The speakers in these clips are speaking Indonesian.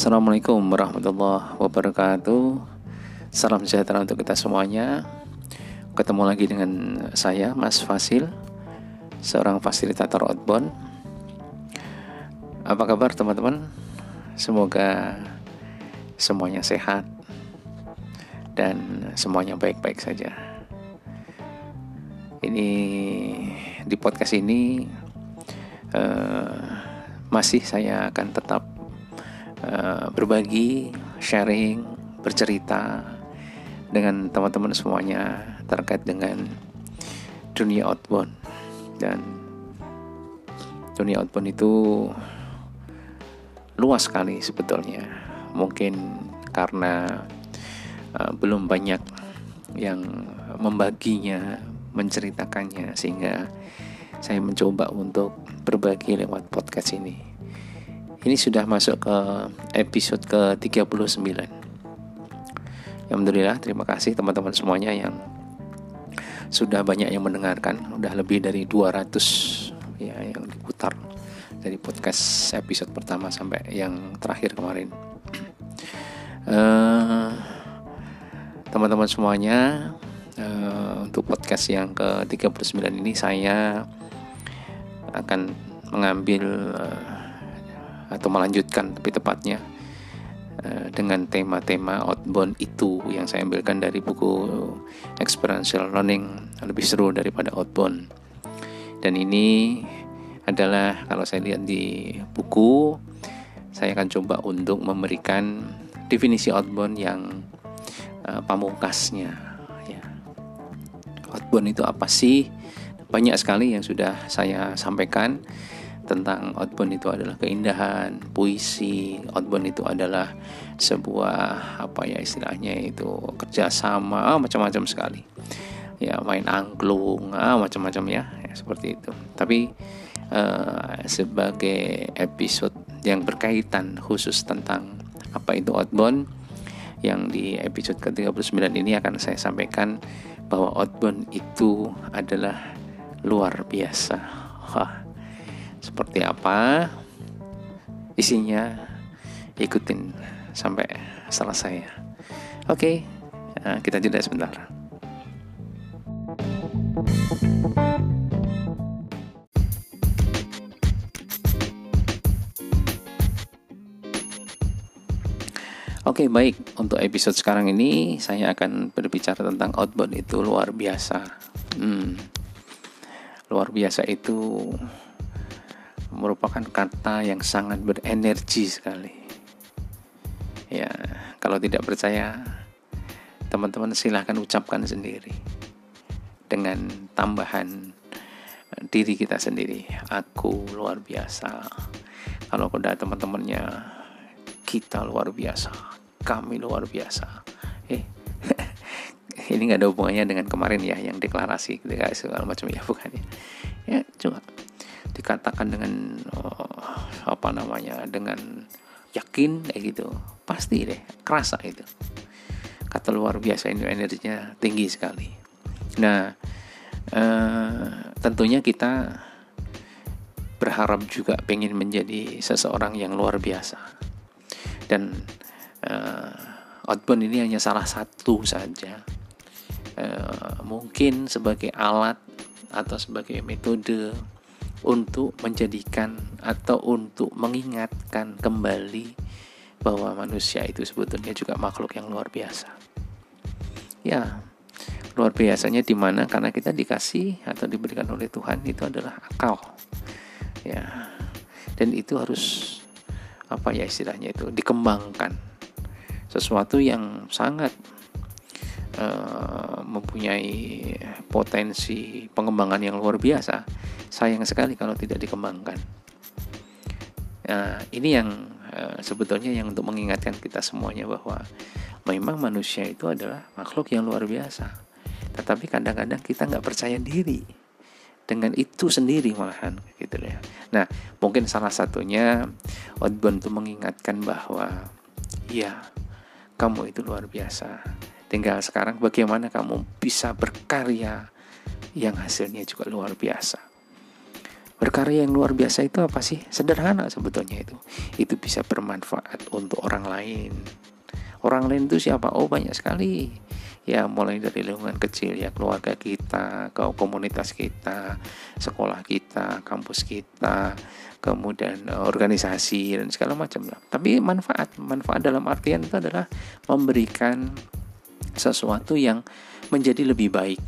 Assalamualaikum warahmatullahi wabarakatuh. Salam sejahtera untuk kita semuanya. Ketemu lagi dengan saya Mas Fasil Seorang fasilitator outbound. Apa kabar teman-teman? Semoga semuanya sehat Dan semuanya baik-baik saja. Ini di podcast ini uh, Masih saya akan tetap Eh, berbagi, sharing, bercerita dengan teman-teman semuanya terkait dengan dunia outbound. Dan dunia outbound itu luas sekali sebetulnya. Mungkin karena uh, belum banyak yang membaginya menceritakannya sehingga saya mencoba untuk berbagi lewat podcast ini ini sudah masuk ke episode ke-39 Alhamdulillah terima kasih teman-teman semuanya yang sudah banyak yang mendengarkan. Udah lebih dari 200 ya yang diputar dari podcast episode pertama sampai yang terakhir kemarin. Uh, teman-teman semuanya uh, untuk podcast yang ke-39 ini saya akan mengambil uh, atau melanjutkan lebih tepatnya eh, dengan tema-tema outbound itu yang saya ambilkan dari buku experiential learning lebih seru daripada outbound. Dan ini adalah kalau saya lihat di buku saya akan coba untuk memberikan definisi outbound yang uh, pamungkasnya ya. Outbound itu apa sih? Banyak sekali yang sudah saya sampaikan tentang outbound itu adalah keindahan, puisi, outbound itu adalah sebuah apa ya istilahnya itu kerjasama, ah, macam-macam sekali. Ya main angklung, ah, macam-macam ya, ya seperti itu. Tapi uh, sebagai episode yang berkaitan khusus tentang apa itu outbound yang di episode ke-39 ini akan saya sampaikan bahwa outbound itu adalah luar biasa. Wah, seperti apa isinya? Ikutin sampai selesai oke eh, kita jeda sebentar. Oke okay, baik. Untuk episode sekarang ini saya akan berbicara tentang outbound itu luar biasa. Hmm, luar biasa itu merupakan kata yang sangat berenergi sekali. Ya, kalau tidak percaya, teman-teman silahkan ucapkan sendiri dengan tambahan diri kita sendiri. Aku luar biasa. Kalau ada teman-temannya, kita luar biasa. Kami luar biasa. Eh, ini nggak ada hubungannya dengan kemarin ya yang deklarasi ketika segala macam ya bukan ya. Ya, coba dikatakan dengan oh, apa namanya dengan yakin kayak gitu. Pasti deh kerasa itu. Kata luar biasa ini energinya tinggi sekali. Nah eh, tentunya kita berharap juga pengen menjadi seseorang yang luar biasa. Dan eh, outbound ini hanya salah satu saja. Eh, mungkin sebagai alat atau sebagai metode untuk menjadikan atau untuk mengingatkan kembali bahwa manusia itu sebetulnya juga makhluk yang luar biasa. Ya, luar biasanya di mana karena kita dikasih atau diberikan oleh Tuhan itu adalah akal. Ya. Dan itu harus apa ya istilahnya itu dikembangkan. Sesuatu yang sangat uh, mempunyai potensi pengembangan yang luar biasa sayang sekali kalau tidak dikembangkan. Nah, ini yang uh, sebetulnya yang untuk mengingatkan kita semuanya bahwa memang manusia itu adalah makhluk yang luar biasa. Tetapi kadang-kadang kita nggak percaya diri dengan itu sendiri malahan gitu ya. Nah, mungkin salah satunya outbound itu mengingatkan bahwa ya kamu itu luar biasa. Tinggal sekarang bagaimana kamu bisa berkarya yang hasilnya juga luar biasa. Berkarya yang luar biasa itu apa sih? Sederhana sebetulnya itu. Itu bisa bermanfaat untuk orang lain. Orang lain itu siapa? Oh banyak sekali. Ya mulai dari lingkungan kecil ya keluarga kita ke komunitas kita sekolah kita kampus kita kemudian eh, organisasi dan segala macam lah. Tapi manfaat manfaat dalam artian itu adalah memberikan sesuatu yang menjadi lebih baik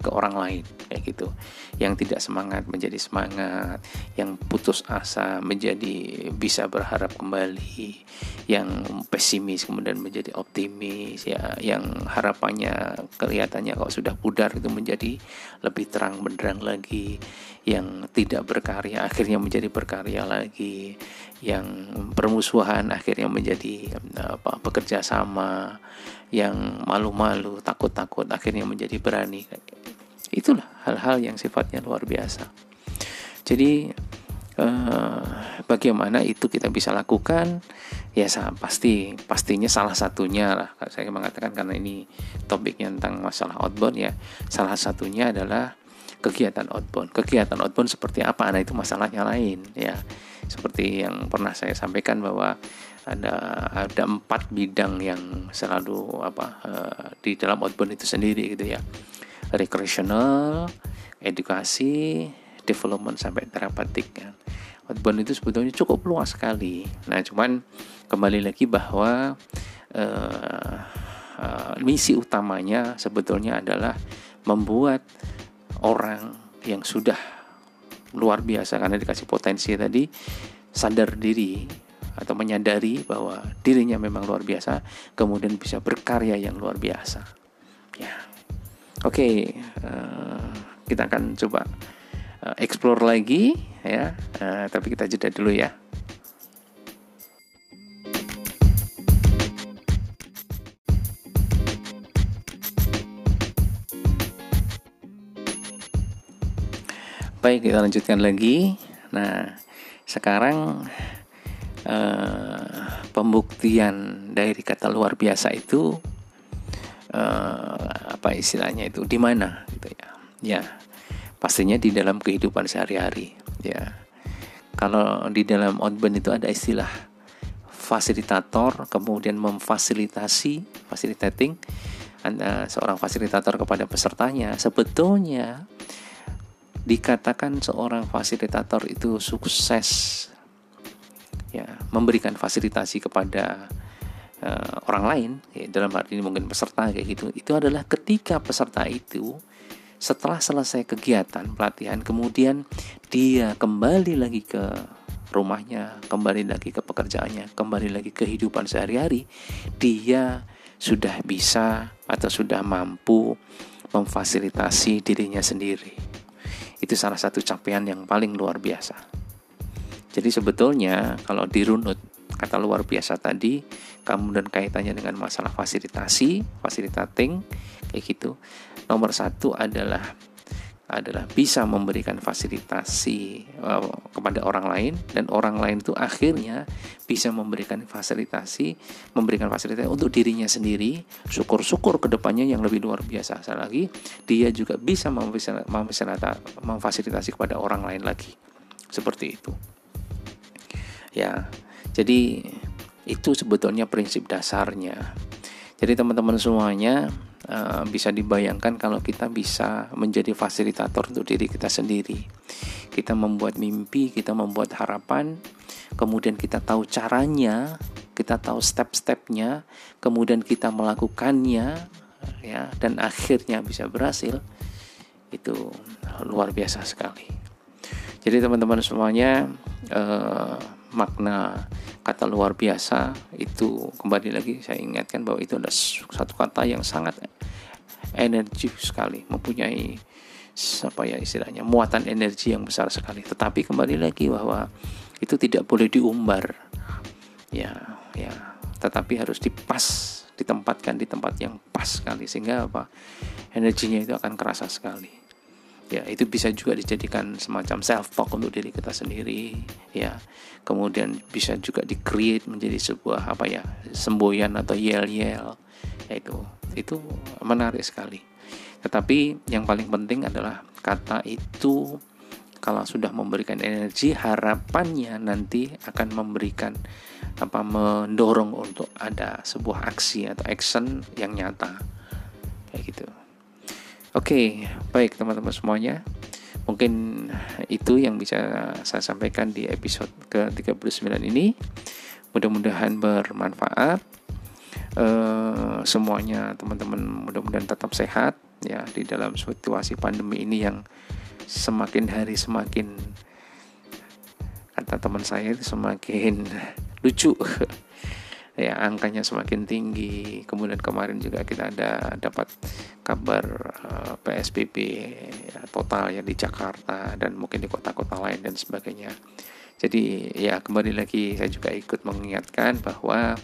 ke orang lain kayak gitu. Yang tidak semangat menjadi semangat yang putus asa menjadi bisa berharap kembali yang pesimis kemudian menjadi optimis ya yang harapannya kelihatannya kalau sudah pudar itu menjadi lebih terang benderang lagi yang tidak berkarya akhirnya menjadi berkarya lagi yang permusuhan akhirnya menjadi apa bekerja sama yang malu-malu takut-takut akhirnya menjadi berani itulah hal-hal yang sifatnya luar biasa jadi eh, bagaimana itu kita bisa lakukan ya pasti pastinya salah satunya lah saya mengatakan karena ini topiknya tentang masalah outbound ya salah satunya adalah kegiatan outbound. Kegiatan outbound seperti apa? Nah, itu masalahnya lain ya. Seperti yang pernah saya sampaikan bahwa ada ada empat bidang yang selalu apa uh, di dalam outbound itu sendiri gitu ya. Recreational, edukasi, development sampai terapeutik kan. Outbound itu sebetulnya cukup luas sekali. Nah, cuman kembali lagi bahwa uh, uh, misi utamanya sebetulnya adalah membuat orang yang sudah luar biasa karena dikasih potensi tadi sadar diri atau menyadari bahwa dirinya memang luar biasa kemudian bisa berkarya yang luar biasa ya oke okay, uh, eh, kita akan coba uh, explore lagi ya uh, tapi kita jeda dulu ya Baik, kita lanjutkan lagi. Nah, sekarang eh, pembuktian dari kata luar biasa itu eh, apa istilahnya itu? Di mana? Gitu ya. Ya, pastinya di dalam kehidupan sehari-hari, ya. Kalau di dalam outbound itu ada istilah fasilitator, kemudian memfasilitasi, facilitating, anda seorang fasilitator kepada pesertanya. Sebetulnya dikatakan seorang fasilitator itu sukses. Ya memberikan fasilitasi kepada uh, orang lain ya, dalam hal ini mungkin peserta kayak gitu itu adalah ketika peserta itu setelah selesai kegiatan pelatihan kemudian dia kembali lagi ke rumahnya kembali lagi ke pekerjaannya kembali lagi ke kehidupan sehari-hari dia sudah bisa atau sudah mampu memfasilitasi dirinya sendiri itu salah satu capaian yang paling luar biasa. Jadi sebetulnya kalau dirunut kata luar biasa tadi, kemudian kaitannya dengan masalah fasilitasi, fasilitating, kayak gitu. Nomor satu adalah adalah bisa memberikan fasilitasi uh, kepada orang lain dan orang lain itu akhirnya bisa memberikan fasilitasi memberikan fasilitas untuk dirinya sendiri syukur-syukur ke depannya yang lebih luar biasa. Lagi dia juga bisa memfasilitasi kepada orang lain lagi. Seperti itu. Ya jadi itu sebetulnya prinsip dasarnya jadi teman-teman semuanya uh, bisa dibayangkan kalau kita bisa menjadi fasilitator untuk diri kita sendiri. Kita membuat mimpi, kita membuat harapan, kemudian kita tahu caranya, kita tahu step-stepnya, kemudian kita melakukannya, ya, dan akhirnya bisa berhasil. Itu luar biasa sekali. Jadi teman-teman semuanya uh, makna kata luar biasa itu kembali lagi saya ingatkan bahwa itu adalah satu kata yang sangat energi sekali mempunyai apa ya istilahnya muatan energi yang besar sekali. Tetapi kembali lagi bahwa itu tidak boleh diumbar. Ya ya. Tetapi harus dipas ditempatkan di tempat yang pas sekali sehingga apa energinya itu akan kerasa sekali ya itu bisa juga dijadikan semacam self talk untuk diri kita sendiri ya. Kemudian bisa juga di create menjadi sebuah apa ya semboyan atau yel yel ya itu itu menarik sekali. Tetapi yang paling penting adalah kata itu kalau sudah memberikan energi harapannya nanti akan memberikan apa mendorong untuk ada sebuah aksi atau action yang nyata. Kayak gitu oke baik teman-teman semuanya. Mungkin itu yang bisa saya sampaikan di episode ke-39 ini. Mudah-mudahan bermanfaat. Uh, semuanya teman-teman mudah-mudahan tetap sehat ya di dalam situasi pandemi ini yang semakin hari semakin kata teman saya itu semakin lucu ya angkanya semakin tinggi kemudian kemarin juga kita ada dapat kabar eh, PSBB ya, total ya di Jakarta dan mungkin di kota-kota lain dan sebagainya jadi ya kembali lagi saya juga ikut mengingatkan bahwa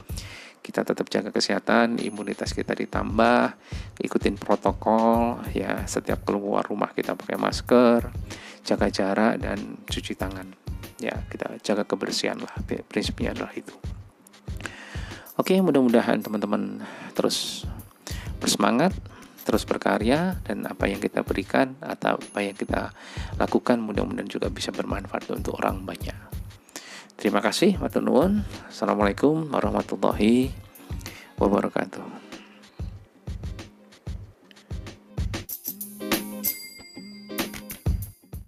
kita tetap jaga kesehatan, imunitas kita ditambah, ikutin protokol ya, setiap keluar rumah kita pakai masker, jaga jarak dan cuci tangan. Ya, kita jaga kebersihan lah, prinsipnya adalah itu. Oke, mudah-mudahan teman-teman terus bersemangat, terus berkarya dan apa yang kita berikan atau apa yang kita lakukan mudah-mudahan juga bisa bermanfaat untuk orang banyak. Terima kasih, Matur. Assalamualaikum warahmatullahi wabarakatuh.